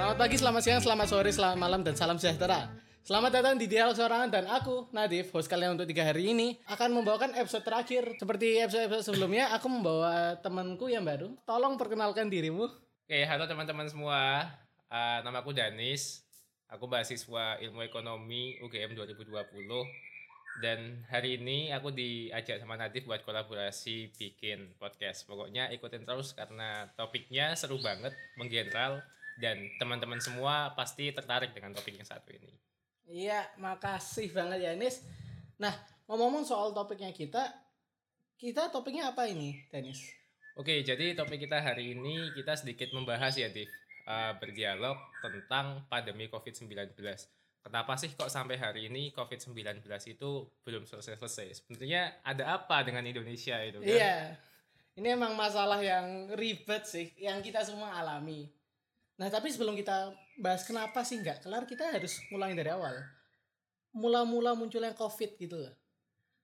Selamat pagi, selamat siang, selamat sore, selamat malam, dan salam sejahtera. Selamat datang di Dialog Sorangan dan aku, Nadif, host kalian untuk tiga hari ini akan membawakan episode terakhir. Seperti episode-episode sebelumnya, aku membawa temanku yang baru. Tolong perkenalkan dirimu. Oke, halo teman-teman semua. Uh, namaku Danis. Aku mahasiswa Ilmu Ekonomi UGM 2020. Dan hari ini aku diajak sama Nadif buat kolaborasi bikin podcast. Pokoknya ikutin terus karena topiknya seru banget, menggeneral dan teman-teman semua pasti tertarik dengan topik yang satu ini. Iya, makasih banget ya Nis. Nah, ngomong-ngomong soal topiknya kita, kita topiknya apa ini, Danis? Oke, jadi topik kita hari ini kita sedikit membahas ya, Div. Uh, berdialog tentang pandemi COVID-19 kenapa sih kok sampai hari ini COVID-19 itu belum selesai-selesai? Sebenarnya ada apa dengan Indonesia itu kan? Iya. Ini emang masalah yang ribet sih, yang kita semua alami. Nah, tapi sebelum kita bahas kenapa sih nggak kelar, kita harus mulai dari awal. Mula-mula munculnya COVID gitu loh.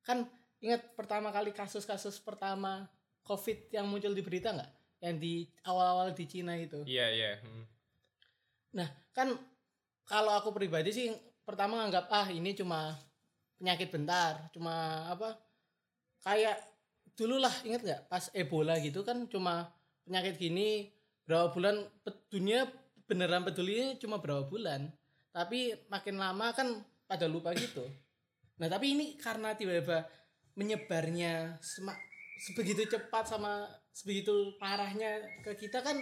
Kan ingat pertama kali kasus-kasus pertama COVID yang muncul di berita nggak? Yang di awal-awal di Cina itu. Iya, iya. Hmm. Nah, kan kalau aku pribadi sih pertama nganggap ah ini cuma penyakit bentar cuma apa kayak dulu lah inget nggak pas Ebola gitu kan cuma penyakit gini berapa bulan dunia beneran pedulinya cuma berapa bulan tapi makin lama kan pada lupa gitu nah tapi ini karena tiba-tiba menyebarnya semak sebegitu cepat sama sebegitu parahnya ke kita kan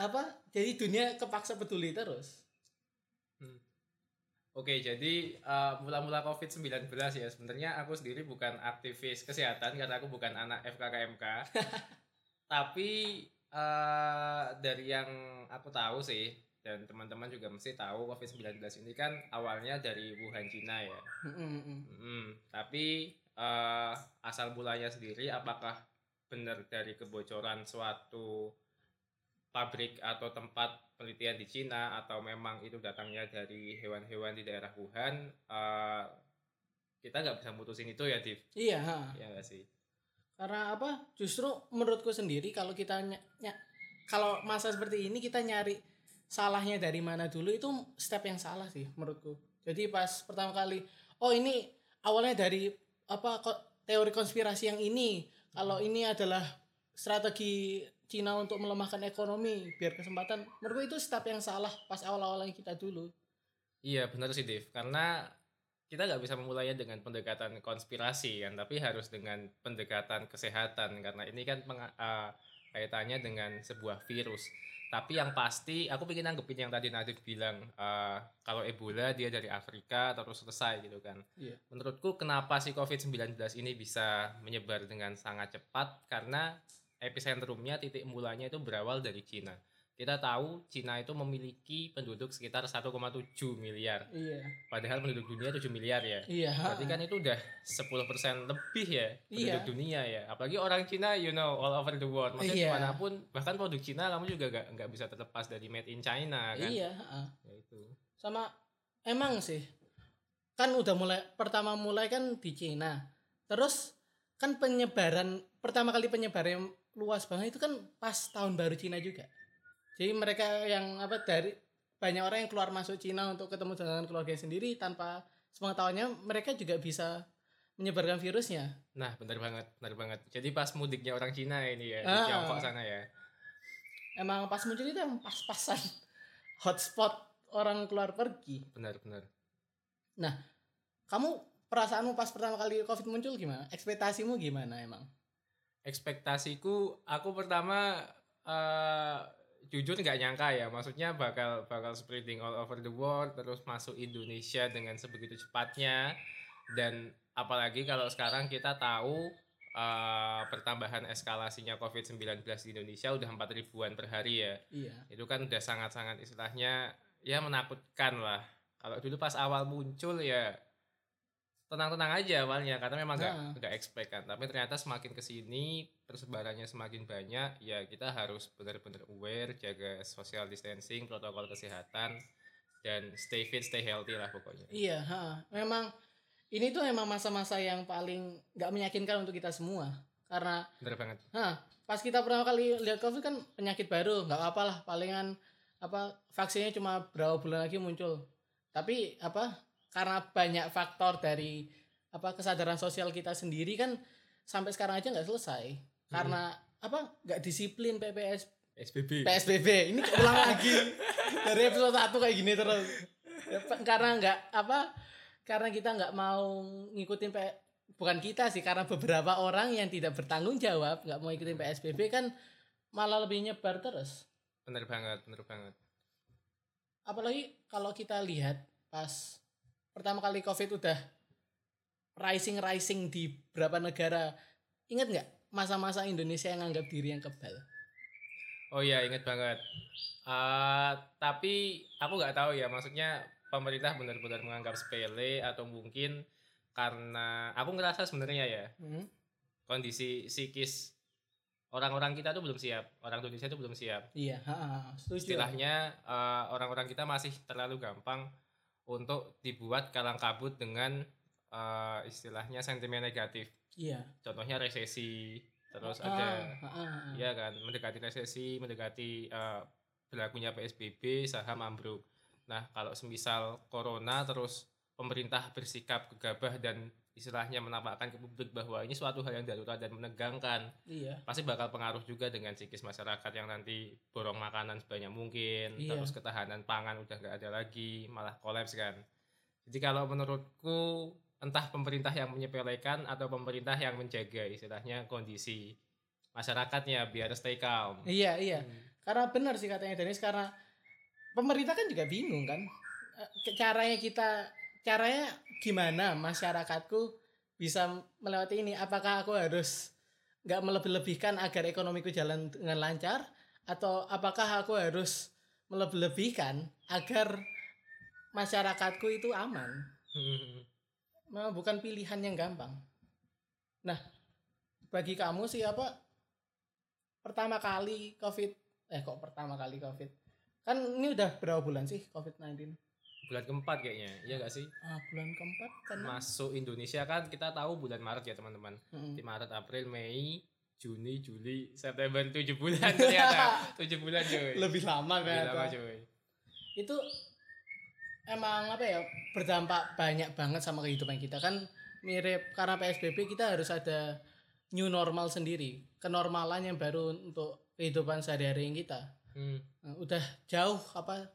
apa jadi dunia kepaksa peduli terus Hmm. Oke, jadi uh, mula-mula COVID-19 ya, sebenarnya aku sendiri bukan aktivis kesehatan karena aku bukan anak FKKMK. Tapi uh, dari yang aku tahu sih, dan teman-teman juga mesti tahu COVID-19 ini kan awalnya dari Wuhan, Cina ya. Hmm, tapi uh, asal mulanya sendiri apakah benar dari kebocoran suatu pabrik atau tempat penelitian di Cina atau memang itu datangnya dari hewan-hewan di daerah Wuhan uh, kita nggak bisa mutusin itu ya Div iya ha. ya gak sih karena apa? Justru menurutku sendiri kalau kita ny kalau masa seperti ini kita nyari salahnya dari mana dulu itu step yang salah sih menurutku. Jadi pas pertama kali oh ini awalnya dari apa kok teori konspirasi yang ini. Kalau ini adalah strategi Cina untuk melemahkan ekonomi biar kesempatan menurut itu step yang salah pas awal-awal yang kita dulu. Iya benar sih Dev karena kita nggak bisa memulainya dengan pendekatan konspirasi kan tapi harus dengan pendekatan kesehatan karena ini kan uh, kaitannya dengan sebuah virus tapi yang pasti aku ingin nanggepin yang tadi Nadif bilang uh, kalau Ebola dia dari Afrika terus selesai gitu kan yeah. menurutku kenapa sih COVID-19 ini bisa menyebar dengan sangat cepat karena epicentrumnya titik mulanya itu berawal dari Cina. Kita tahu Cina itu memiliki penduduk sekitar 1,7 miliar. Iya. Padahal penduduk dunia 7 miliar ya. Iya. Berarti kan itu udah 10% lebih ya penduduk iya. dunia ya. Apalagi orang Cina you know all over the world. Maksudnya iya. mana pun bahkan produk Cina kamu juga gak, gak bisa terlepas dari made in China kan. Iya, Ya itu. Sama emang sih. Kan udah mulai pertama mulai kan di Cina. Terus kan penyebaran pertama kali penyebaran luas banget itu kan pas tahun baru Cina juga. Jadi mereka yang apa dari banyak orang yang keluar masuk Cina untuk ketemu dengan keluarga sendiri tanpa sepengetahuannya mereka juga bisa menyebarkan virusnya. Nah, benar banget, benar banget. Jadi pas mudiknya orang Cina ini ya ah, di Tiongkok sana ya. Emang pas muncul itu yang pas-pasan hotspot orang keluar pergi. Benar, benar. Nah, kamu perasaanmu pas pertama kali Covid muncul gimana? Ekspektasimu gimana emang? ekspektasiku aku pertama uh, jujur nggak nyangka ya maksudnya bakal bakal spreading all over the world terus masuk Indonesia dengan sebegitu cepatnya. Dan apalagi kalau sekarang kita tahu uh, pertambahan eskalasinya COVID-19 di Indonesia udah empat ribuan per hari ya. Iya. itu kan udah sangat-sangat istilahnya ya menakutkan lah. Kalau dulu pas awal muncul ya tenang-tenang aja awalnya karena memang nggak nah. nggak expect kan. Tapi ternyata semakin ke sini persebarannya semakin banyak ya kita harus benar-benar aware jaga social distancing protokol kesehatan dan stay fit stay healthy lah pokoknya. Iya ha. memang ini tuh emang masa-masa yang paling nggak meyakinkan untuk kita semua. Karena benar banget. Ha, pas kita pertama kali lihat covid kan penyakit baru nggak apa-apa lah palingan apa vaksinnya cuma berapa bulan lagi muncul. Tapi apa karena banyak faktor dari apa kesadaran sosial kita sendiri kan sampai sekarang aja nggak selesai. Karena apa nggak disiplin PPS SBB. PSBB ini ulang lagi? Dari episode 1 kayak gini terus. Ya, karena nggak apa karena kita nggak mau ngikutin P, bukan kita sih karena beberapa orang yang tidak bertanggung jawab nggak mau ikutin PSBB kan malah lebih nyebar terus. Bener banget, bener banget. apalagi kalau kita lihat pas pertama kali covid udah rising rising di beberapa negara ingat nggak masa-masa Indonesia yang anggap diri yang kebal Oh iya, inget banget. Eh, tapi aku nggak tahu ya, maksudnya pemerintah benar-benar menganggap sepele atau mungkin karena aku ngerasa sebenarnya ya Hmm. kondisi psikis orang-orang kita tuh belum siap, orang Indonesia tuh belum siap. iya ha, ha, setuju Istilahnya eh, orang-orang kita masih terlalu gampang untuk dibuat kalang kabut dengan eh, istilahnya sentimen negatif. iya Contohnya resesi, terus Ah, ada ah. Iya kan, mendekati resesi, mendekati eh, berlakunya PSBB, saham ambruk. Nah, kalau semisal corona terus pemerintah bersikap gegabah dan istilahnya menampakkan ke publik bahwa ini suatu hal yang darurat dan menegangkan, iya pasti bakal pengaruh juga dengan psikis masyarakat yang nanti borong makanan sebanyak mungkin, Iya. terus ketahanan pangan udah nggak ada lagi, malah kolaps kan. Jadi kalau menurutku entah pemerintah yang menyepelekan atau pemerintah yang menjaga istilahnya kondisi masyarakatnya biar stay calm. iya iya Hmm. karena benar sih katanya Dennis karena pemerintah kan juga bingung kan Eh, caranya kita caranya gimana masyarakatku bisa melewati ini? Apakah aku harus nggak melebih-lebihkan agar ekonomiku jalan dengan lancar? Atau apakah aku harus melebih-lebihkan agar masyarakatku itu aman? Memang bukan pilihan yang gampang. Nah bagi kamu sih apa? Pertama kali covid eh kok pertama kali covid? Kan ini udah berapa bulan sih covid 19 bulan keempat kayaknya iya gak sih? Ah, bulan keempat kan masuk Indonesia kan kita tahu bulan Maret ya teman-teman. Mm. di Maret April Mei Juni Juli September tujuh bulan ternyata. Tujuh bulan cuy. Lebih lama Lebih lama kan cuy. Itu emang apa ya berdampak banyak banget sama kehidupan kita. Kan mirip karena PSBB kita harus ada new normal sendiri. Kenormalan yang baru untuk kehidupan sehari-hari kita. Hmm. Nah, udah jauh apa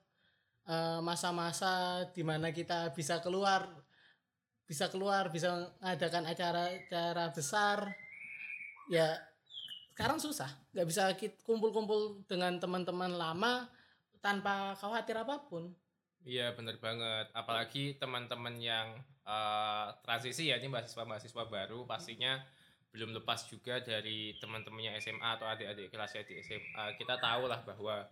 eh, masa-masa di mana kita bisa keluar bisa keluar bisa mengadakan acara-acara besar ya sekarang susah. Nggak bisa kumpul-kumpul dengan teman-teman lama tanpa khawatir apa pun. Iya bener banget. Apalagi teman-teman yang eh, transisi ya ini mahasiswa-mahasiswa baru pastinya belum lepas juga dari teman-temannya SMA atau adik-adik kelasnya di SMA kita tahu lah bahwa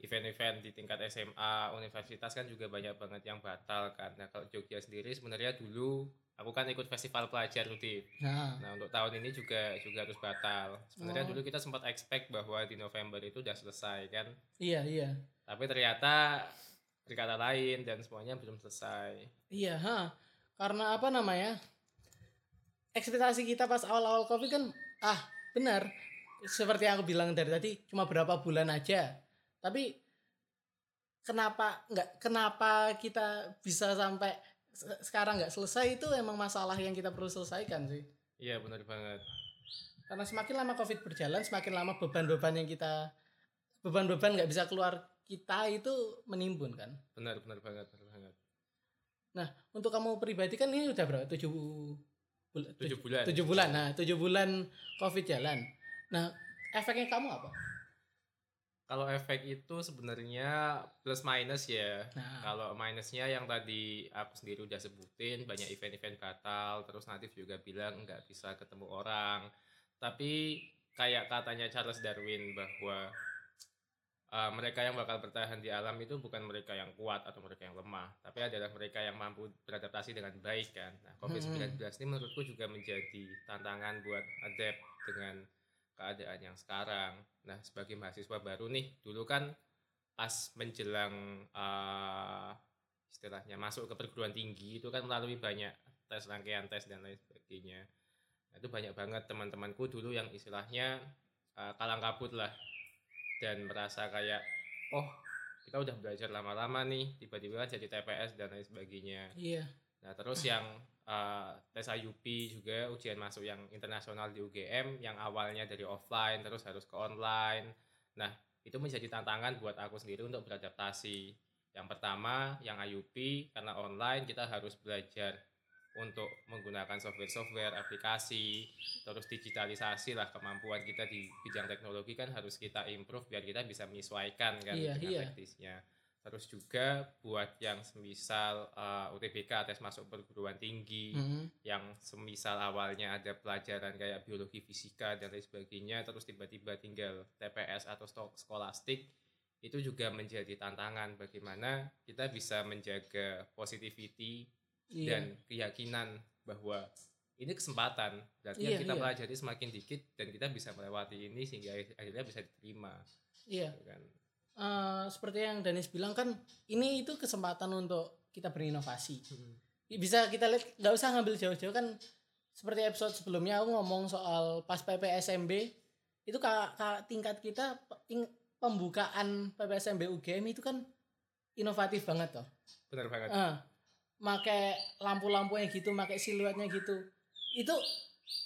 event-event di tingkat SMA universitas kan juga banyak banget yang batal kan nah kalau Jogja sendiri sebenarnya dulu aku kan ikut festival pelajar Tif. nah Nah untuk tahun ini juga juga harus batal. Sebenarnya Oh. dulu kita sempat expect bahwa di November itu udah selesai kan, iya iya tapi ternyata berkata lain dan semuanya belum selesai. iya ha karena apa namanya ekspektasi kita pas awal-awal covid kan ah benar seperti yang aku bilang dari tadi cuma berapa bulan aja tapi kenapa nggak kenapa kita bisa sampai se- sekarang nggak selesai itu emang masalah yang kita perlu selesaikan sih Iya benar banget. karena semakin lama covid berjalan semakin lama beban-beban yang kita beban-beban nggak bisa keluar kita itu menimbun kan Benar benar banget benar banget. untuk kamu pribadi kan ini udah berapa tujuh bul- Tujuh bulan. tujuh bulan nah tujuh bulan covid jalan nah efeknya kamu apa Kalau efek itu sebenarnya plus minus ya. nah Kalau minusnya yang tadi aku sendiri udah sebutin banyak event-event batal, terus Natif juga bilang nggak bisa ketemu orang. Tapi kayak katanya Charles Darwin bahwa uh, mereka yang bakal bertahan di alam itu bukan mereka yang kuat atau mereka yang lemah, tapi adalah mereka yang mampu beradaptasi dengan baik kan. Nah, COVID-19 ini menurutku juga menjadi tantangan buat adapt dengan keadaan yang sekarang. Nah, sebagai mahasiswa baru nih, dulu kan pas menjelang uh, istilahnya masuk ke perguruan tinggi itu kan melalui banyak tes rangkaian tes dan lain sebagainya. Nah, itu banyak banget teman-temanku dulu yang istilahnya uh, kalang kabut lah dan merasa kayak oh kita udah belajar lama-lama nih tiba-tiba kan jadi TPS dan lain sebagainya Iya. nah terus yang uh, tes IUP juga ujian masuk yang internasional di UGM yang awalnya dari offline terus harus ke online nah itu menjadi tantangan buat aku sendiri untuk beradaptasi yang pertama yang IUP karena online kita harus belajar untuk menggunakan software-software, aplikasi, terus digitalisasi lah kemampuan kita di bidang teknologi kan harus kita improve biar kita bisa menyesuaikan kan Iya, dengan iya. teknisnya. Terus juga buat yang semisal uh, UTBK tes masuk perguruan tinggi, Mm-mm. yang semisal awalnya ada pelajaran kayak biologi, fisika dan lain sebagainya, terus tiba-tiba tinggal TPS atau stok skolastik itu juga menjadi tantangan bagaimana kita bisa menjaga positivity Iya. dan keyakinan bahwa ini kesempatan dan Iya, yang kita iya. pelajari semakin dikit dan kita bisa melewati ini sehingga akhir- akhirnya bisa diterima Iya. gitu kan Eh, seperti yang Danis bilang kan ini itu kesempatan untuk kita berinovasi. Bisa kita lihat nggak usah ngambil jauh-jauh kan seperti episode sebelumnya aku ngomong soal pas PPSMB itu kak, kak tingkat kita ing- pembukaan PPSMB UGM itu kan inovatif banget toh. benar banget Ah, make lampu-lampunya gitu, make siluetnya gitu. Itu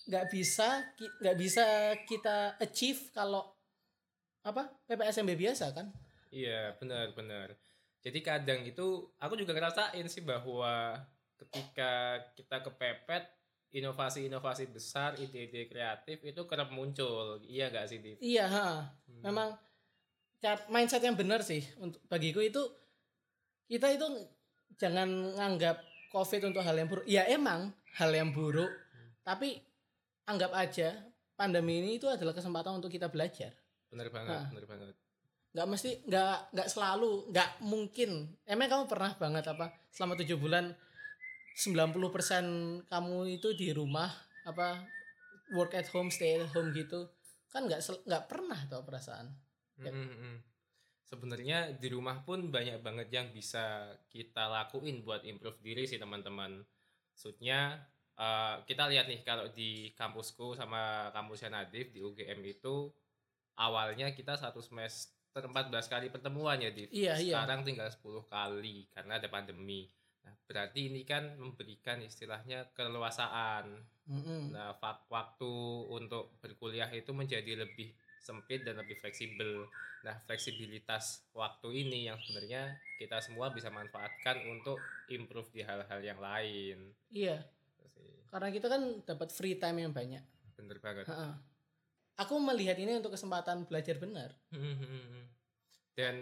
nggak bisa nggak bisa kita achieve kalau apa PPSMB biasa kan? iya benar benar jadi kadang itu aku juga ngerasain sih bahwa ketika kita kepepet inovasi-inovasi besar ide-ide kreatif itu kerap muncul iya gak sih Div? Iya, ha. Hmm. memang mindset yang benar sih untuk bagiku itu kita itu jangan nganggap COVID untuk hal yang buruk. Ya emang hal yang buruk, tapi anggap aja pandemi ini itu adalah kesempatan untuk kita belajar. Benar banget Ah. benar banget nggak mesti nggak nggak selalu nggak mungkin emang kamu pernah banget apa selama tujuh bulan 90% kamu itu di rumah apa work at home stay at home gitu kan nggak nggak pernah tau perasaan. Mm, mm, mm. Sebenarnya di rumah pun banyak banget yang bisa kita lakuin buat improve diri sih teman-teman. Maksudnya eh, kita lihat nih kalau di kampusku sama kampusnya Nadif di UGM itu awalnya kita satu semester 14 kali pertemuan ya Div. Iya, iya. Sekarang tinggal 10 kali karena ada pandemi. Nah, berarti ini kan memberikan istilahnya keleluasaan. Mm-mm. Nah, fak- waktu untuk berkuliah itu menjadi lebih sempit dan lebih fleksibel. Nah, fleksibilitas waktu ini yang sebenarnya kita semua bisa manfaatkan untuk improve di hal-hal yang lain. iya Itu sih. karena kita kan dapat free time yang banyak Bener banget. Ha-ha. Aku melihat ini untuk kesempatan belajar benar Dan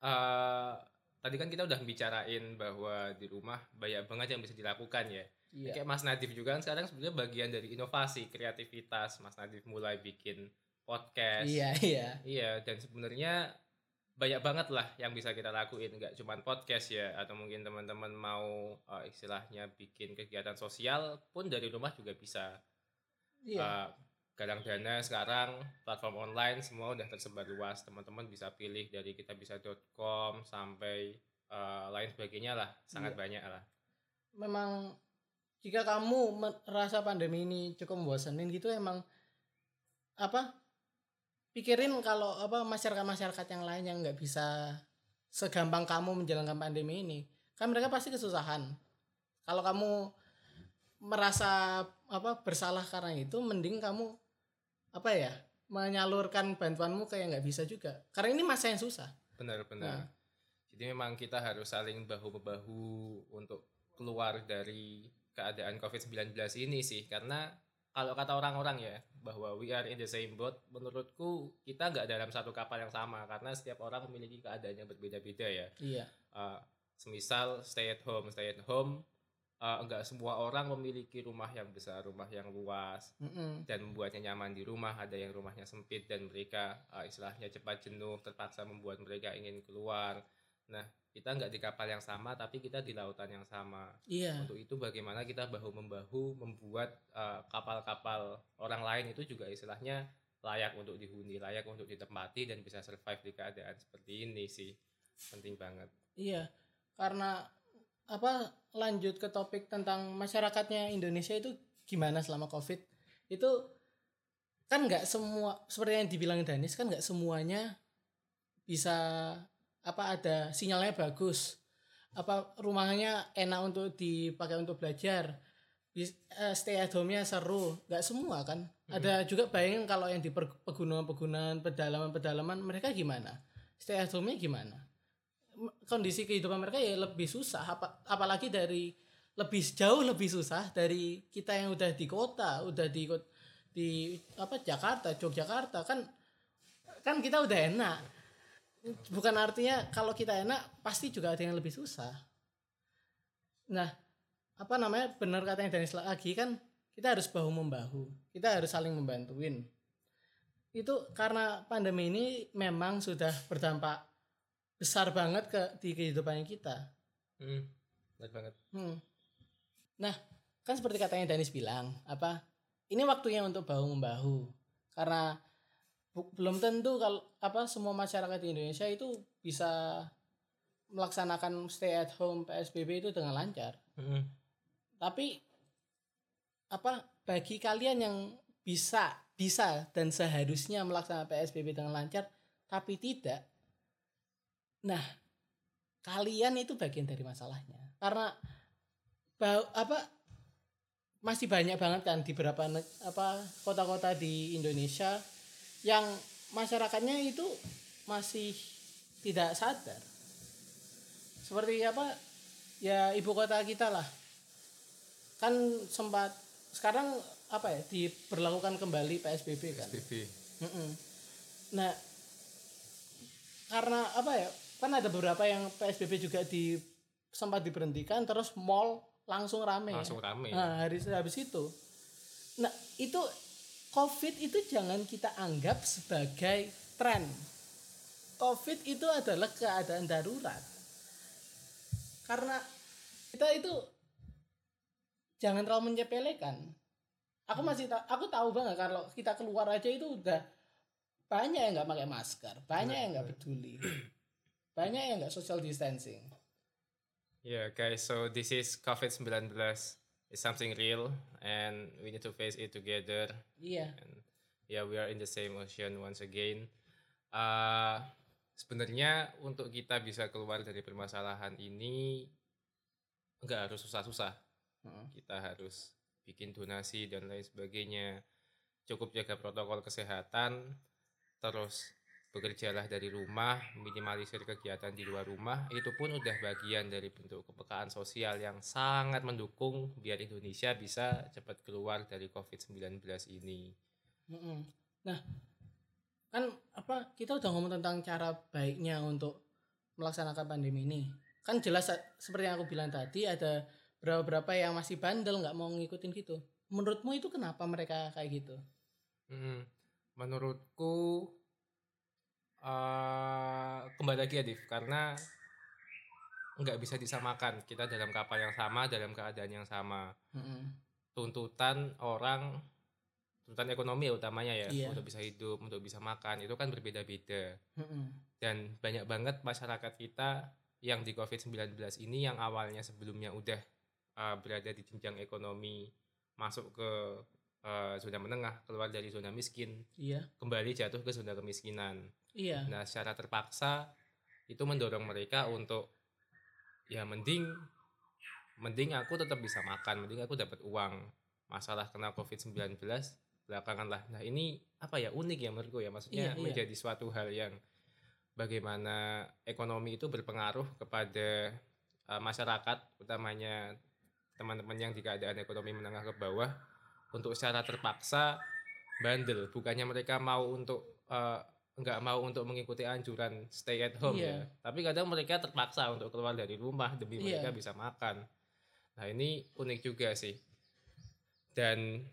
eh, tadi kan kita udah bicarain bahwa di rumah banyak banget yang bisa dilakukan ya. iya Kayak Mas Nadif juga kan sekarang sebenarnya bagian dari inovasi, kreativitas. Mas Nadif mulai bikin podcast. iya iya Iya, dan sebenarnya banyak banget lah yang bisa kita lakuin, nggak cuma podcast ya, atau mungkin teman-teman mau eh, istilahnya bikin kegiatan sosial pun dari rumah juga bisa. iya Eh, galang dana sekarang platform online semua udah tersebar luas, teman-teman bisa pilih dari kitabisa.com sampai eh, lain sebagainya lah, sangat Iya. banyak lah. memang jika kamu merasa pandemi ini cukup membosanin gitu emang apa pikirin kalau apa masyarakat masyarakat yang lain yang nggak bisa segampang kamu menjalankan pandemi ini kan mereka pasti kesusahan kalau kamu merasa apa bersalah karena itu mending kamu apa ya menyalurkan bantuanmu kayak nggak bisa juga karena ini masa yang susah Benar-benar. Nah. Jadi memang kita harus saling bahu-membahu untuk keluar dari keadaan COVID-19 ini sih. Karena kalau kata orang-orang ya, bahwa we are in the same boat, menurutku kita nggak dalam satu kapal yang sama. Karena setiap orang memiliki keadaan yang berbeda-beda ya. iya Uh, semisal stay at home, stay at home, uh, semua orang memiliki rumah yang besar, rumah yang luas, Mm-mm. dan membuatnya nyaman di rumah. Ada yang rumahnya sempit dan mereka uh, istilahnya cepat jenuh terpaksa membuat mereka ingin keluar. Nah kita nggak di kapal yang sama tapi kita di lautan yang sama. Iya. Untuk itu bagaimana kita bahu membahu membuat uh, kapal-kapal orang lain itu juga istilahnya layak untuk dihuni layak untuk ditempati dan bisa survive di keadaan seperti ini sih. Penting banget. Iya, karena apa lanjut ke topik tentang masyarakatnya Indonesia itu gimana selama COVID? Itu kan nggak semua seperti yang dibilang Danis kan nggak semuanya bisa apa ada sinyalnya bagus. Apa rumahnya enak untuk dipakai untuk belajar. Eh, stay at home-nya seru. Nggak semua kan? Ada juga bayangin kalau yang di pegunungan-pegunungan pedalaman-pedalaman mereka gimana? Stay at home-nya gimana kondisi kehidupan mereka ya lebih susah. Apa apalagi dari lebih jauh lebih susah dari kita yang udah di kota udah di di apa Jakarta Yogyakarta. Kan kan kita udah enak. Bukan artinya kalau kita enak pasti juga ada yang lebih susah. Nah apa namanya benar katanya Dennis lagi kan kita harus bahu membahu kita harus saling membantuin. Itu karena pandemi ini memang sudah berdampak besar banget ke di kehidupan kita Hmm, benar banget. Hmm. Nah, kan seperti katanya Danis bilang, apa ini waktunya untuk bahu membahu karena bu- belum tentu kalau apa semua masyarakat di Indonesia itu bisa melaksanakan stay at home PSBB itu dengan lancar. Hmm, Tapi apa bagi kalian yang bisa bisa dan seharusnya melaksanakan PSBB dengan lancar tapi tidak. Nah, kalian itu bagian dari masalahnya. Karena ba- apa masih banyak banget kan di beberapa apa kota-kota di Indonesia yang masyarakatnya itu masih tidak sadar. Seperti apa? Ya ibu kota kita lah. Kan sempat sekarang apa ya diberlakukan kembali PSBB kan. SPB. Mm-mm. Nah, karena apa ya? Kan ada beberapa yang PSBB juga di sempat diberhentikan terus mall langsung rame. Langsung rame. Nah, hari habis itu. Nah, itu COVID itu jangan kita anggap sebagai tren. COVID itu adalah keadaan darurat. Karena kita itu jangan terlalu menyepelekan. Aku masih ta- aku tahu banget kalau kita keluar aja itu udah banyak yang nggak pakai masker, banyak yang nggak peduli, banyak yang nggak social distancing. Yeah, guys, so this is COVID-19. It's something real and we need to face it together. Iya, And yeah, we are in the same ocean once again. Uh, sebenarnya untuk kita bisa keluar dari permasalahan ini nggak harus susah-susah. Heeh. Kita harus bikin donasi dan lain sebagainya. Cukup jaga protokol kesehatan, terus bekerjalah dari rumah, minimalisir kegiatan di luar rumah, itu pun udah bagian dari bentuk kepekaan sosial yang sangat mendukung biar Indonesia bisa cepat keluar dari COVID-19 ini. Nah, kan apa kita udah ngomong tentang cara baiknya untuk melaksanakan pandemi ini. Kan jelas sa- seperti yang aku bilang tadi ada beberapa yang masih bandel nggak mau ngikutin gitu. Menurutmu itu kenapa mereka kayak gitu? Mm, menurutku eh kembali lagi ya Div, karena nggak bisa disamakan kita dalam kapal yang sama dalam keadaan yang sama Mm-mm. tuntutan orang tuntutan ekonomi ya utamanya ya Iya. untuk bisa hidup untuk bisa makan itu kan berbeda-beda Mm-mm. dan banyak banget masyarakat kita yang di COVID-19 ini yang awalnya sebelumnya udah uh, berada di jenjang ekonomi masuk ke uh, zona menengah keluar dari zona miskin Iya, kembali jatuh ke zona kemiskinan iya, nah secara terpaksa itu mendorong mereka untuk ya mending mending aku tetap bisa makan mending aku dapat uang. Masalah kena COVID-19 belakangan lah. Nah ini apa ya unik ya menurutku ya. Maksudnya Iya, iya. menjadi suatu hal yang bagaimana ekonomi itu berpengaruh kepada uh, masyarakat utamanya teman-teman yang di keadaan ekonomi menengah ke bawah. Untuk secara terpaksa bandel. Bukannya mereka mau untuk uh, nggak mau untuk mengikuti anjuran stay at home Iya. ya tapi kadang mereka terpaksa untuk keluar dari rumah demi Iya. mereka bisa makan nah ini unik juga sih dan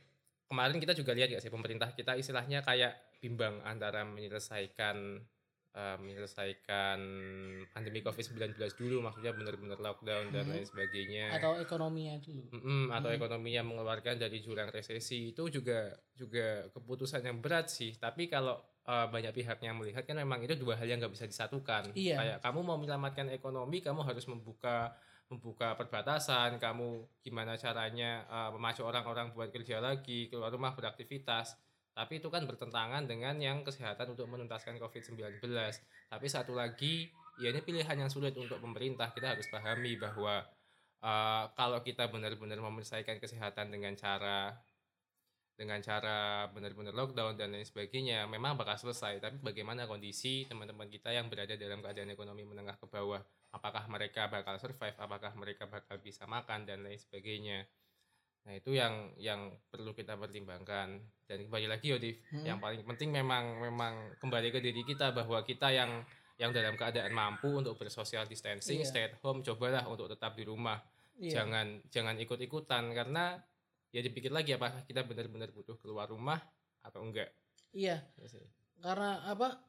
kemarin kita juga lihat ya sih pemerintah kita istilahnya kayak bimbang antara menyelesaikan eh, menyelesaikan pandemi COVID-19 dulu maksudnya benar-benar lockdown dan Mhm. lain sebagainya atau ekonominya dulu. Mm-mm, atau Hmm. ekonominya mengeluarkan dari jurang resesi itu juga juga keputusan yang berat sih tapi kalau uh, banyak pihak yang melihat kan memang itu dua hal yang nggak bisa disatukan Iya. kayak kamu mau menyelamatkan ekonomi kamu harus membuka membuka perbatasan kamu gimana caranya uh, memacu orang-orang buat kerja lagi keluar rumah beraktivitas Tapi itu kan bertentangan dengan yang kesehatan untuk menuntaskan COVID-19. Tapi satu lagi, ya ini pilihan yang sulit untuk pemerintah. Kita harus pahami bahwa uh, kalau kita benar-benar menyelesaikan kesehatan dengan cara dengan cara benar-benar lockdown dan lain sebagainya memang bakal selesai tapi bagaimana kondisi teman-teman kita yang berada dalam keadaan ekonomi menengah ke bawah apakah mereka bakal survive apakah mereka bakal bisa makan dan lain sebagainya nah itu yang yang perlu kita pertimbangkan dan kembali lagi Yodif hmm. yang paling penting memang memang kembali ke diri kita bahwa kita yang yang dalam keadaan mampu untuk bersosial distancing yeah. stay at home cobalah untuk tetap di rumah yeah. jangan jangan ikut-ikutan karena ya dipikir lagi apakah kita benar-benar butuh keluar rumah atau enggak iya ya karena apa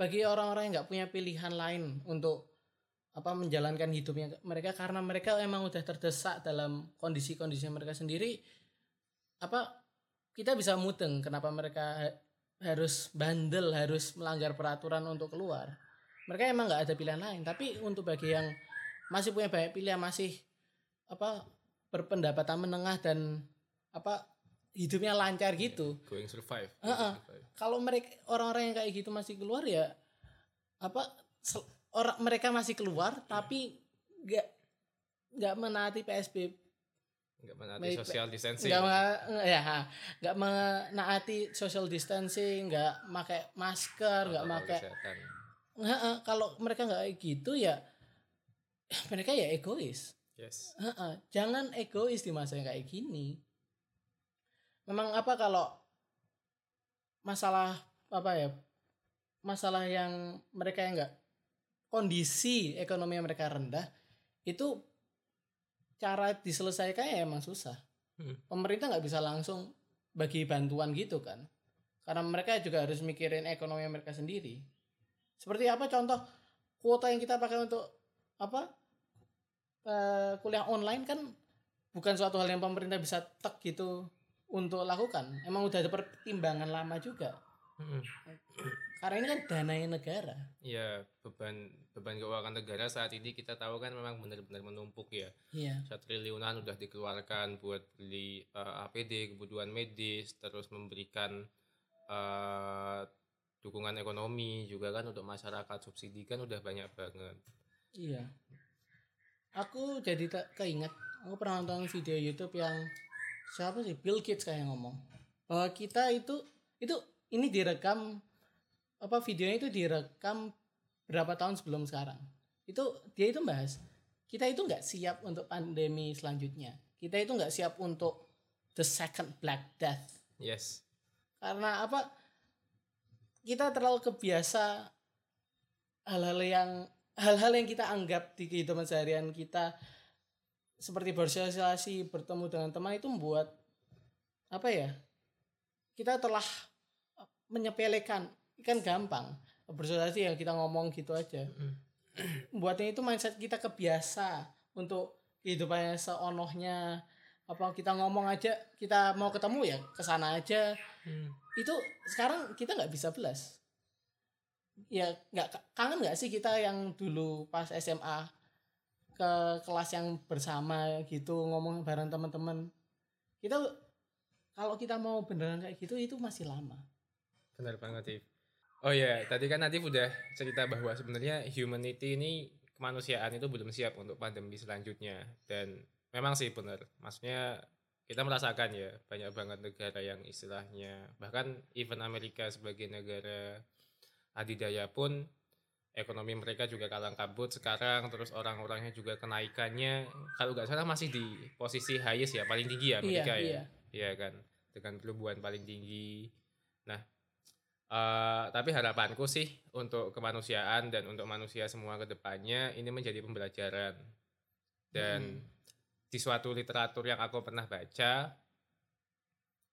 bagi orang-orang yang nggak punya pilihan lain untuk apa menjalankan hidupnya mereka karena mereka emang udah terdesak dalam kondisi-kondisi mereka sendiri apa kita bisa mudeng kenapa mereka harus bandel harus melanggar peraturan untuk keluar mereka emang nggak ada pilihan lain tapi untuk bagi yang masih punya banyak pilihan masih apa berpendapatan menengah dan apa hidupnya lancar gitu. Going survive. Uh -uh. survive. Kalau mereka orang-orang yang kayak gitu masih keluar ya apa orang mereka masih keluar hmm. tapi nggak nggak menaati PSBB nggak menaati social distancing nggak ya nggak menaati social distancing nggak pakai masker nggak pakai kalau mereka nggak gitu ya mereka ya egois Yes. -uh. Jangan egois di masa yang kayak gini. Memang apa kalau masalah apa ya? Masalah yang mereka yang enggak kondisi ekonomi mereka rendah itu cara diselesaikan ya emang susah. Hmm. Pemerintah nggak bisa langsung bagi bantuan gitu kan. Karena mereka juga harus mikirin ekonomi mereka sendiri. Seperti apa contoh kuota yang kita pakai untuk apa uh, kuliah online kan bukan suatu hal yang pemerintah bisa tek gitu untuk lakukan. Emang udah ada pertimbangan lama juga. Hmm. Karena ini kan dana negara. Iya, beban beban keuangan negara saat ini kita tahu kan memang benar-benar menumpuk ya. Iya. Satu triliunan udah dikeluarkan buat beli uh, eh, APD, kebutuhan medis, terus memberikan uh, dukungan ekonomi juga kan untuk masyarakat subsidi kan udah banyak banget. Iya aku jadi tak keinget aku pernah nonton video YouTube yang siapa sih Bill Gates kayak ngomong bahwa kita itu itu ini direkam apa videonya itu direkam berapa tahun sebelum sekarang? Itu dia itu bahas kita itu nggak siap untuk pandemi selanjutnya. Kita itu nggak siap untuk the second black death. Yes. Karena apa? Kita terlalu kebiasa hal-hal yang hal-hal yang kita anggap di kehidupan seharian kita seperti bersosialisasi bertemu dengan teman itu membuat apa ya? Kita telah menyepelekan. Kan gampang. Bersosialisasi yang kita ngomong gitu aja. Buatnya itu mindset kita kebiasa untuk kehidupannya seonohnya. Apa kita ngomong aja kita mau ketemu ya ke sana aja. Hmm. itu sekarang kita nggak bisa belas. Ya nggak kangen nggak sih kita yang dulu pas SMA ke kelas yang bersama gitu ngomong bareng teman-teman? Kita kalau kita mau beneran kayak gitu itu masih lama benar banget sih oh ya tadi kan nanti udah cerita bahwa sebenarnya humanity ini kemanusiaan itu belum siap untuk pandemi selanjutnya. Dan memang sih benar. Maksudnya kita merasakan ya banyak banget negara yang istilahnya bahkan even Amerika sebagai negara adidaya pun ekonomi mereka juga kalang kabut sekarang terus orang-orangnya juga kenaikannya kalau nggak salah masih di posisi highest ya paling tinggi ya Amerika iya, ya. iya. iya kan? Dengan pertumbuhan paling tinggi. Nah uh, tapi harapanku sih untuk kemanusiaan dan untuk manusia semua ke depannya ini menjadi pembelajaran dan hmm. di suatu literatur yang aku pernah baca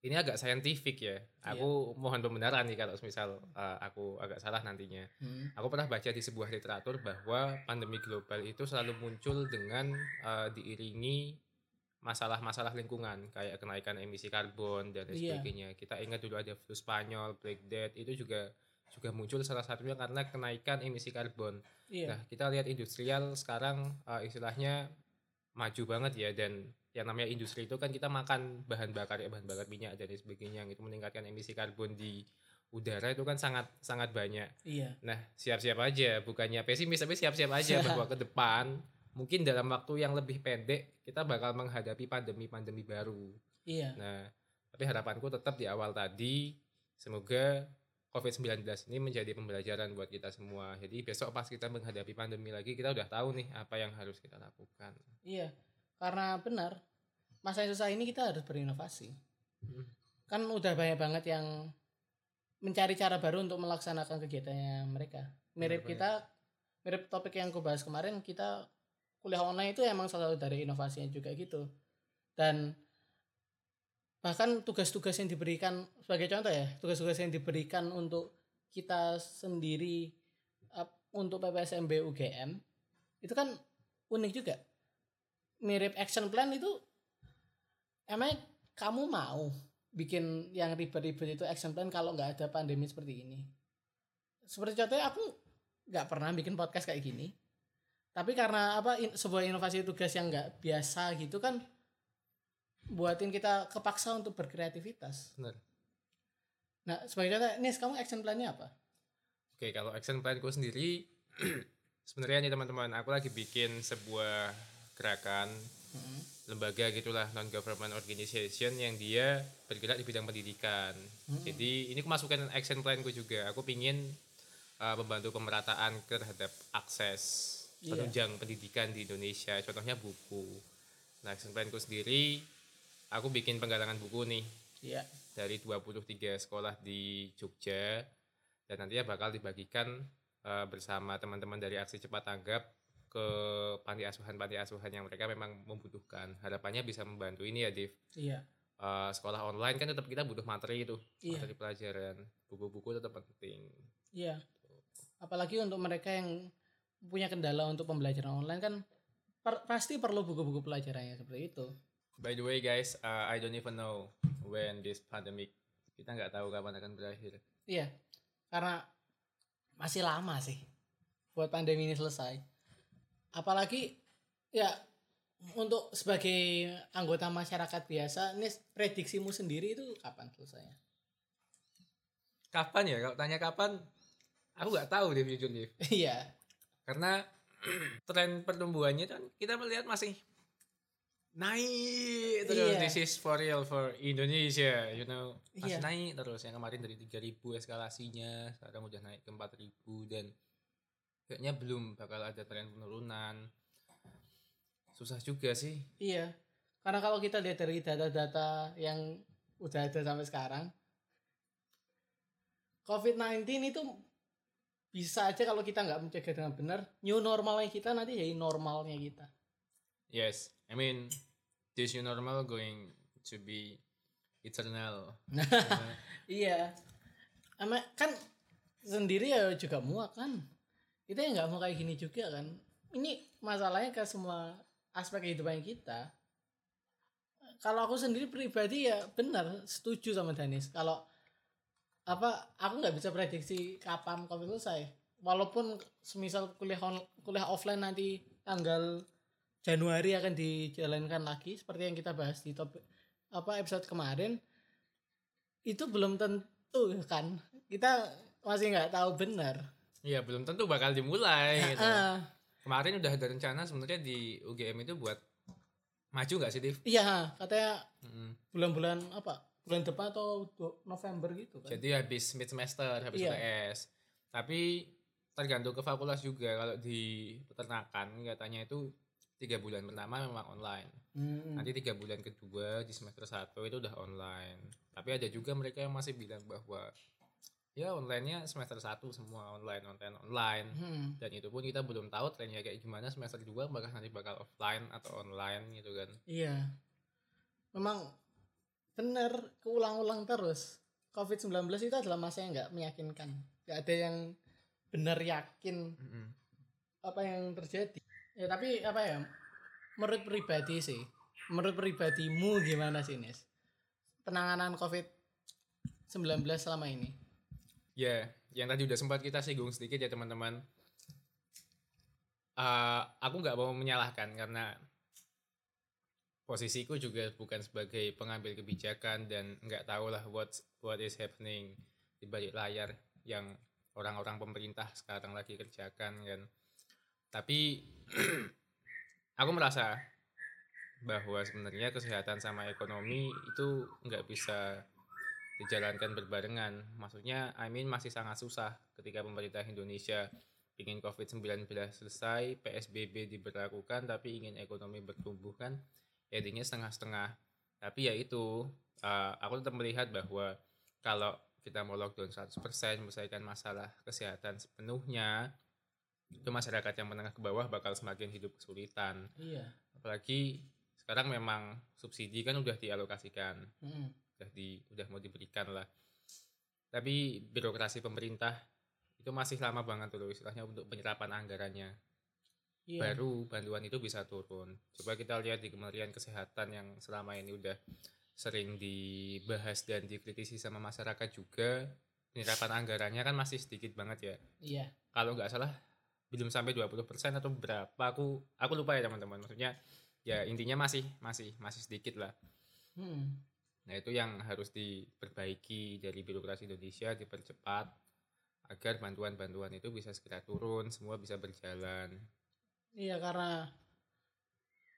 ini agak saintifik ya. Aku iya. mohon pembenaran nih kalau misal uh, aku agak salah nantinya. Hmm. Aku pernah baca di sebuah literatur bahwa pandemi global itu selalu muncul dengan uh, diiringi masalah-masalah lingkungan kayak kenaikan emisi karbon dan iya. sebagainya. Kita ingat dulu ada flu Spanyol, Black Death itu juga juga muncul salah satunya karena kenaikan emisi karbon. Iya. Nah, kita lihat industrial sekarang uh, istilahnya maju banget ya dan yang namanya industri itu kan kita makan bahan bakar ya bahan bakar minyak dan lain sebagainya yang itu meningkatkan emisi karbon di udara itu kan sangat sangat banyak. Iya. Nah, siap-siap aja, bukannya pesimis tapi siap-siap aja bahwa ke depan mungkin dalam waktu yang lebih pendek kita bakal menghadapi pandemi-pandemi baru. Iya. Nah, tapi harapanku tetap di awal tadi semoga COVID-19 ini menjadi pembelajaran buat kita semua. Jadi besok pas kita menghadapi pandemi lagi kita udah tahu nih apa yang harus kita lakukan. Iya. Karena benar masa yang susah ini kita harus berinovasi. Hmm. Kan udah banyak banget yang mencari cara baru untuk melaksanakan kegiatannya mereka. Mirip Benar kita mirip topik yang aku bahas kemarin kita kuliah online itu emang salah satu dari inovasinya juga gitu. Dan bahkan tugas-tugas yang diberikan sebagai contoh ya tugas-tugas yang diberikan untuk kita sendiri untuk PPSMB UGM itu kan unik juga. Mirip action plan itu emang kamu mau bikin yang ribet-ribet itu action plan kalau nggak ada pandemi seperti ini? Seperti contohnya aku nggak pernah bikin podcast kayak gini tapi karena apa in- sebuah inovasi tugas yang nggak biasa gitu kan buatin kita kepaksa untuk berkreativitas. Benar. Nah, sebagai contoh, Nis, kamu action plan-nya apa? Oke, kalau action planku sendiri sebenarnya nih teman-teman, aku lagi bikin sebuah gerakan Hmm. lembaga gitulah non government organization yang dia bergerak di bidang pendidikan. Jadi ini aku masukkan action planku juga. Aku pingin uh, membantu pemerataan terhadap akses Iya. penunjang pendidikan di Indonesia. Contohnya buku. Nah, action planku sendiri, aku bikin penggalangan buku nih Iya. dari 23 sekolah di Jogja dan nantinya bakal dibagikan uh, bersama teman-teman dari aksi cepat tanggap ke panti asuhan panti asuhan yang mereka memang membutuhkan harapannya bisa membantu ini ya Div Iya. Uh, sekolah online kan tetap kita butuh materi itu Iya. materi pelajaran buku-buku tetap penting Iya. Apalagi untuk mereka yang punya kendala untuk pembelajaran online kan per- pasti perlu buku-buku pelajarannya seperti itu. by the way guys uh, I don't even know when this pandemic kita nggak tahu kapan akan berakhir Iya. Karena masih lama sih buat pandemi ini selesai. Apalagi ya untuk sebagai anggota masyarakat biasa, Nis, prediksimu sendiri itu kapan selesainya? kapan ya kalau tanya kapan aku nggak tahu Div jujur Iya. Karena tren pertumbuhannya kan kita melihat masih naik terus Iya. this is for real for Indonesia you know masih Iya. naik terus yang kemarin dari 3000 eskalasinya sekarang udah naik ke 4000 dan kayaknya belum bakal ada tren penurunan susah juga sih Iya. Karena kalau kita lihat dari data-data yang udah ada sampai sekarang, COVID-19 itu bisa aja kalau kita nggak mencegah dengan benar, new normalnya kita nanti jadi normalnya kita. yes I mean this new normal going to be eternal Iya. Ama kan sendiri ya juga muak kan. Kita nggak mau kayak gini juga kan. Ini masalahnya ke semua aspek kehidupan kita. Kalau aku sendiri pribadi ya benar setuju sama Danis. Kalau apa aku nggak bisa prediksi kapan covid selesai. Walaupun semisal kuliah on- kuliah offline nanti tanggal Januari akan dijalankan lagi seperti yang kita bahas di topik apa episode kemarin itu belum tentu kan kita masih nggak tahu benar Iya belum tentu bakal dimulai gitu. Kemarin udah ada rencana sebenarnya di UGM itu buat maju nggak sih Div? iya katanya bulan-bulan apa bulan depan atau November gitu kan Jadi habis mid semester, habis Iya. UTS. Tapi tergantung ke fakultas juga. Kalau di peternakan katanya itu tiga bulan pertama memang online. Hmm, Nanti tiga bulan kedua di semester satu itu udah online. Tapi ada juga mereka yang masih bilang bahwa ya onlinenya semester satu semua online, online, online. hmm, Dan itu pun kita belum tahu trennya kayak gimana semester 2 bakal nanti bakal offline atau online gitu kan. iya memang benar keulang-ulang terus. COVID-19 itu adalah masa yang nggak meyakinkan. Nggak ada yang benar yakin Mm-mm. apa yang terjadi. Ya tapi apa ya menurut pribadi sih. Menurut pribadimu gimana sih Nes? Penanganan covid 19 selama ini? Ya, yang tadi udah sempat kita singgung sedikit ya teman-teman. Eh, aku nggak mau menyalahkan karena posisiku juga bukan sebagai pengambil kebijakan dan nggak tahu lah what what is happening di balik layar yang orang-orang pemerintah sekarang lagi kerjakan kan. Tapi aku merasa bahwa sebenarnya kesehatan sama ekonomi itu nggak bisa dijalankan berbarengan. Maksudnya I mean masih sangat susah ketika pemerintah Indonesia ingin COVID-19 selesai PSBB diberlakukan tapi ingin ekonomi bertumbuh kan endingnya setengah-setengah. Tapi ya itu uh, aku tetap melihat bahwa kalau kita mau lockdown 100% menyelesaikan masalah kesehatan sepenuhnya itu masyarakat yang menengah ke bawah bakal semakin hidup kesulitan. Iya. Apalagi sekarang memang subsidi kan udah dialokasikan. Mm. udah di udah mau diberikan lah. Tapi birokrasi pemerintah itu masih lama banget tuh istilahnya untuk penyerapan anggarannya iya baru bantuan itu bisa turun. Coba kita lihat di Kementerian Kesehatan yang selama ini udah sering dibahas dan dikritisi sama masyarakat juga penyerapan anggarannya kan masih sedikit banget ya. iya Kalau nggak salah belum sampai 20% atau berapa aku aku lupa ya teman-teman. Maksudnya ya intinya masih masih masih sedikit lah. Mm. Nah, itu yang harus diperbaiki dari birokrasi Indonesia dipercepat agar bantuan-bantuan itu bisa segera turun, semua bisa berjalan. Iya karena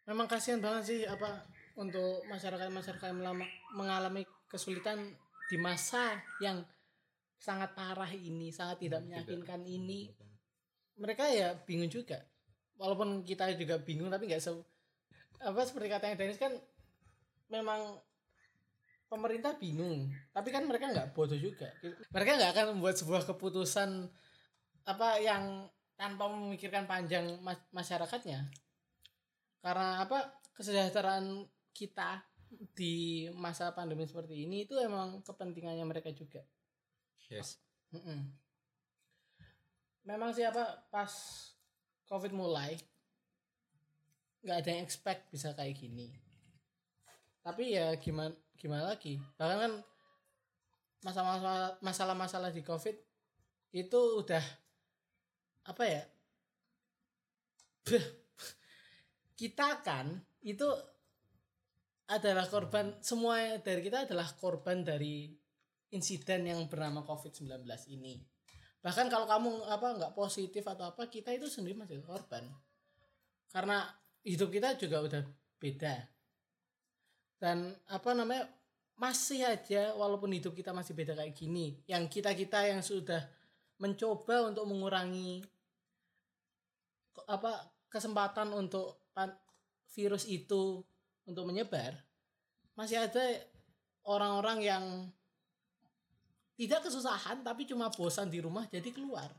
memang kasihan banget sih apa untuk masyarakat-masyarakat yang mengalami kesulitan di masa yang sangat parah ini, sangat tidak Hmm, meyakinkan ini. Mereka ya bingung juga. Walaupun kita juga bingung tapi nggak se apa seperti katanya Dennis kan memang pemerintah bingung, tapi kan mereka nggak bodoh juga. Mereka nggak akan membuat sebuah keputusan apa yang tanpa memikirkan panjang ma- masyarakatnya karena apa kesejahteraan kita di masa pandemi seperti ini itu emang kepentingannya mereka juga Yes. Mm-mm. memang siapa pas covid mulai nggak ada yang expect bisa kayak gini tapi ya gimana gimana lagi bahkan kan masalah-masalah masalah-masalah di covid itu udah apa ya kita kan itu adalah korban semua dari kita adalah korban dari insiden yang bernama COVID-19 ini. Bahkan kalau kamu apa nggak positif atau apa, kita itu sendiri masih korban. Karena hidup kita juga udah beda. Dan apa namanya? masih aja walaupun hidup kita masih beda kayak gini, yang kita-kita yang sudah mencoba untuk mengurangi apa kesempatan untuk virus itu untuk menyebar masih ada orang-orang yang tidak kesusahan tapi cuma bosan di rumah jadi keluar.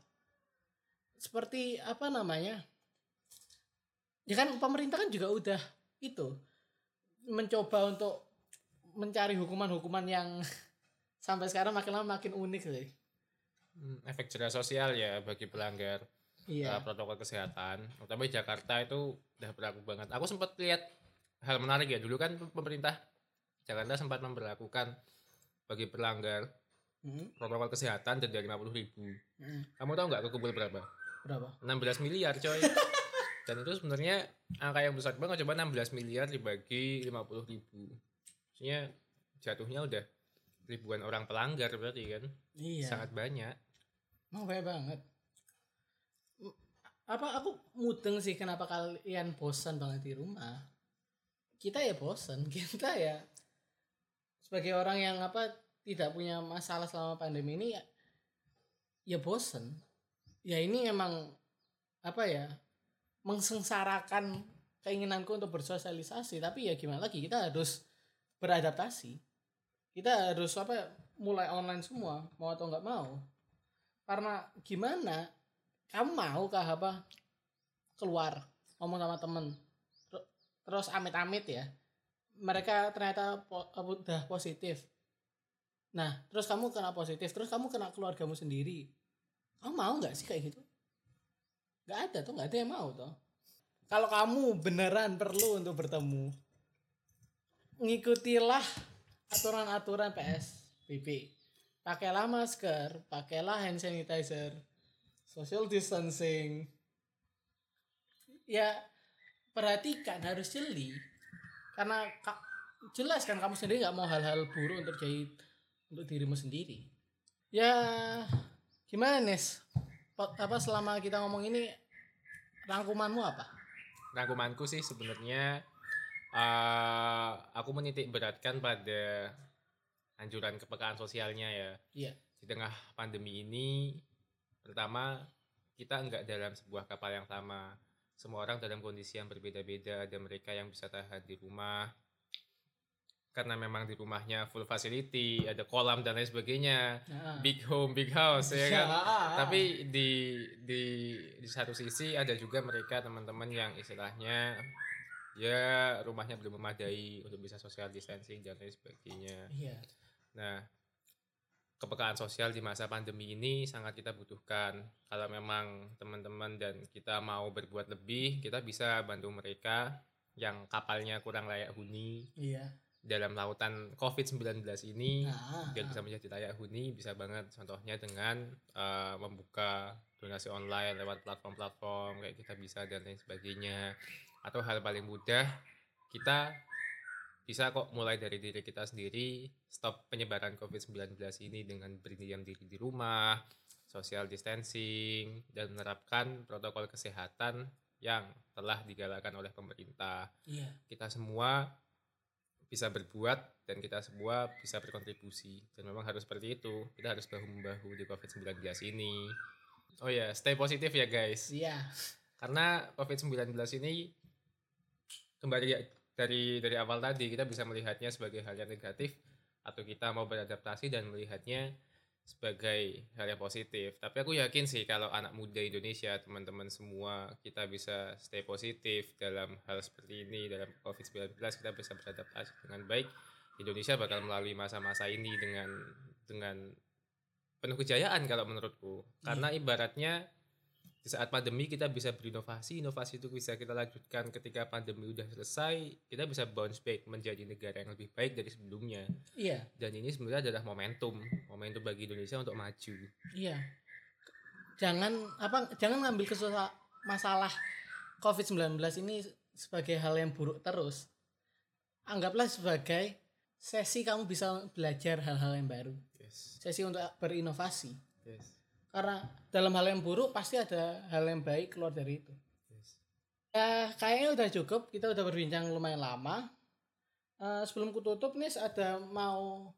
Seperti apa namanya? Ya kan pemerintah kan juga udah itu mencoba untuk mencari hukuman-hukuman yang sampai sekarang makin lama makin unik sih. Hmm, efek jerah sosial ya bagi pelanggar iya. Uh, protokol kesehatan. Terutama di Jakarta itu udah berlaku banget. Aku sempat lihat hal menarik ya. Dulu kan pemerintah Jakarta sempat memperlakukan bagi pelanggar Hmm, protokol kesehatan denda lima puluh ribu. Hmm. kamu tahu nggak kekumpul berapa? Berapa? 16 miliar coy. Dan itu sebenarnya angka yang besar banget. Coba 16 miliar dibagi 50 ribu. Maksudnya jatuhnya udah ribuan orang pelanggar berarti kan? Iya. Sangat banyak. Mau banyak banget. Apa aku mudeng sih kenapa kalian bosan banget di rumah? Kita ya bosan, kita ya sebagai orang yang apa tidak punya masalah selama pandemi ini ya, ya bosan. Ya ini emang apa ya mengsengsarakan keinginanku untuk bersosialisasi tapi ya gimana lagi kita harus beradaptasi kita harus apa mulai online semua mau atau nggak mau karena gimana kamu mau kah apa? Keluar ngomong sama temen. Ter- terus amit-amit ya. Mereka ternyata po- apa, udah positif. Nah terus kamu kena positif terus kamu kena keluargamu sendiri. Kamu mau nggak sih kayak gitu? Nggak ada tuh nggak ada yang mau tuh kalau kamu beneran perlu untuk bertemu ngikutilah aturan-aturan PSBB pakailah masker, pakailah hand sanitizer, social distancing. Ya, perhatikan harus jeli. karena ka- jelas kan kamu sendiri nggak mau hal-hal buruk untuk jadi untuk dirimu sendiri ya gimana Nes apa selama kita ngomong ini rangkumanmu apa rangkumanku sih sebenarnya eh aku menitik beratkan pada anjuran kepekaan sosialnya ya. Iya. Di tengah pandemi ini, pertama kita enggak dalam sebuah kapal yang sama. Semua orang dalam kondisi yang berbeda-beda. Ada mereka yang bisa tahan di rumah karena memang di rumahnya full facility, ada kolam dan lain sebagainya. Nah, Big home, big house ya kan. Ya, tapi di di di satu sisi ada juga mereka teman-teman yang istilahnya ya rumahnya belum memadai untuk bisa social distancing dan lain sebagainya. iya Nah, kepekaan sosial di masa pandemi ini sangat kita butuhkan. Kalau memang teman-teman dan kita mau berbuat lebih, kita bisa bantu mereka yang kapalnya kurang layak huni iya. dalam lautan COVID-19 ini nah, biar bisa menjadi layak huni bisa banget. Contohnya dengan eh, membuka donasi online lewat platform-platform kayak kita bisa dan lain sebagainya atau hal paling mudah kita bisa kok mulai dari diri kita sendiri stop penyebaran COVID-19 ini dengan berdiam diri di rumah social distancing dan menerapkan protokol kesehatan yang telah digalakkan oleh pemerintah. Iya. Kita semua bisa berbuat dan kita semua bisa berkontribusi. Dan memang harus seperti itu. Kita harus bahu membahu di COVID-19 ini. Oh ya stay positif ya guys. Iya. Karena COVID-19 ini kembali dari dari awal tadi kita bisa melihatnya sebagai hal yang negatif atau kita mau beradaptasi dan melihatnya sebagai hal yang positif. Tapi aku yakin sih kalau anak muda Indonesia, teman-teman semua, kita bisa stay positif dalam hal seperti ini, dalam COVID-19 kita bisa beradaptasi dengan baik. Indonesia bakal melalui masa-masa ini dengan dengan penuh kejayaan kalau menurutku. Karena ibaratnya di saat pandemi kita bisa berinovasi, inovasi itu bisa kita lanjutkan ketika pandemi udah selesai, kita bisa bounce back menjadi negara yang lebih baik dari sebelumnya. iya Dan ini sebenarnya adalah momentum, momentum bagi Indonesia untuk maju. Iya. Jangan apa jangan ngambil kesusah masalah COVID-19 ini sebagai hal yang buruk terus. Anggaplah sebagai sesi kamu bisa belajar hal-hal yang baru. Yes. Sesi untuk berinovasi. Yes. Karena dalam hal yang buruk pasti ada hal yang baik keluar dari itu. Yes. Ya, kayaknya udah cukup. Kita udah berbincang lumayan lama. Eh, sebelum kututup nih ada mau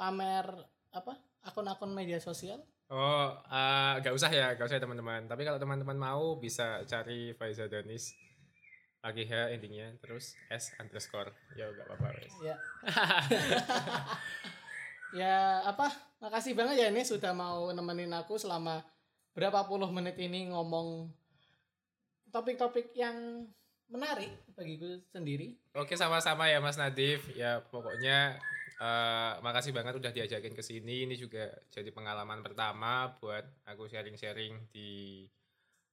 pamer apa akun-akun media sosial? Oh, eh, gak usah ya, gak usah ya teman-teman. Tapi kalau teman-teman mau bisa cari Faiza Danis. Pagi H intinya, terus S underscore. Ya gak apa-apa. Ya. ya apa? Makasih banget ya ini sudah mau nemenin aku selama berapa puluh menit ini ngomong topik-topik yang menarik bagiku sendiri. Oke sama-sama ya Mas Nadif. Ya pokoknya eh, makasih banget udah diajakin ke sini. Ini juga jadi pengalaman pertama buat aku sharing-sharing di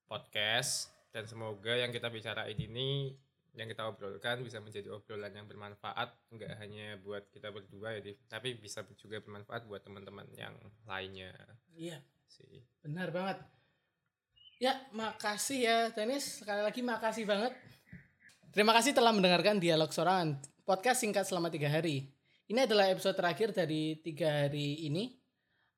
podcast dan semoga yang kita bicarain ini yang kita obrolkan bisa menjadi obrolan yang bermanfaat enggak hanya buat kita berdua ya Div, tapi bisa juga bermanfaat buat teman-teman yang lainnya Iya, sih. benar banget. Ya, makasih ya Dennis. Sekali lagi makasih banget. Terima kasih telah mendengarkan Dialog Sorangan, podcast singkat selama tiga hari. Ini adalah episode terakhir dari tiga hari ini.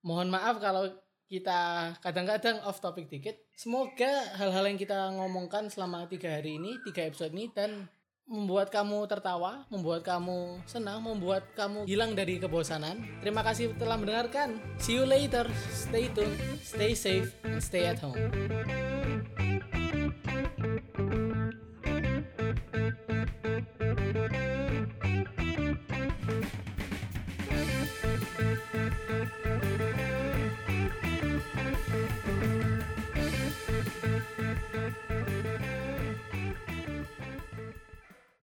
Mohon maaf kalau kita kadang-kadang off topic dikit. Semoga hal-hal yang kita ngomongkan selama tiga hari ini, tiga episode ini, dan membuat kamu tertawa, membuat kamu senang, membuat kamu hilang dari kebosanan. Terima kasih telah mendengarkan. See you later. Stay tuned, stay safe, and stay at home.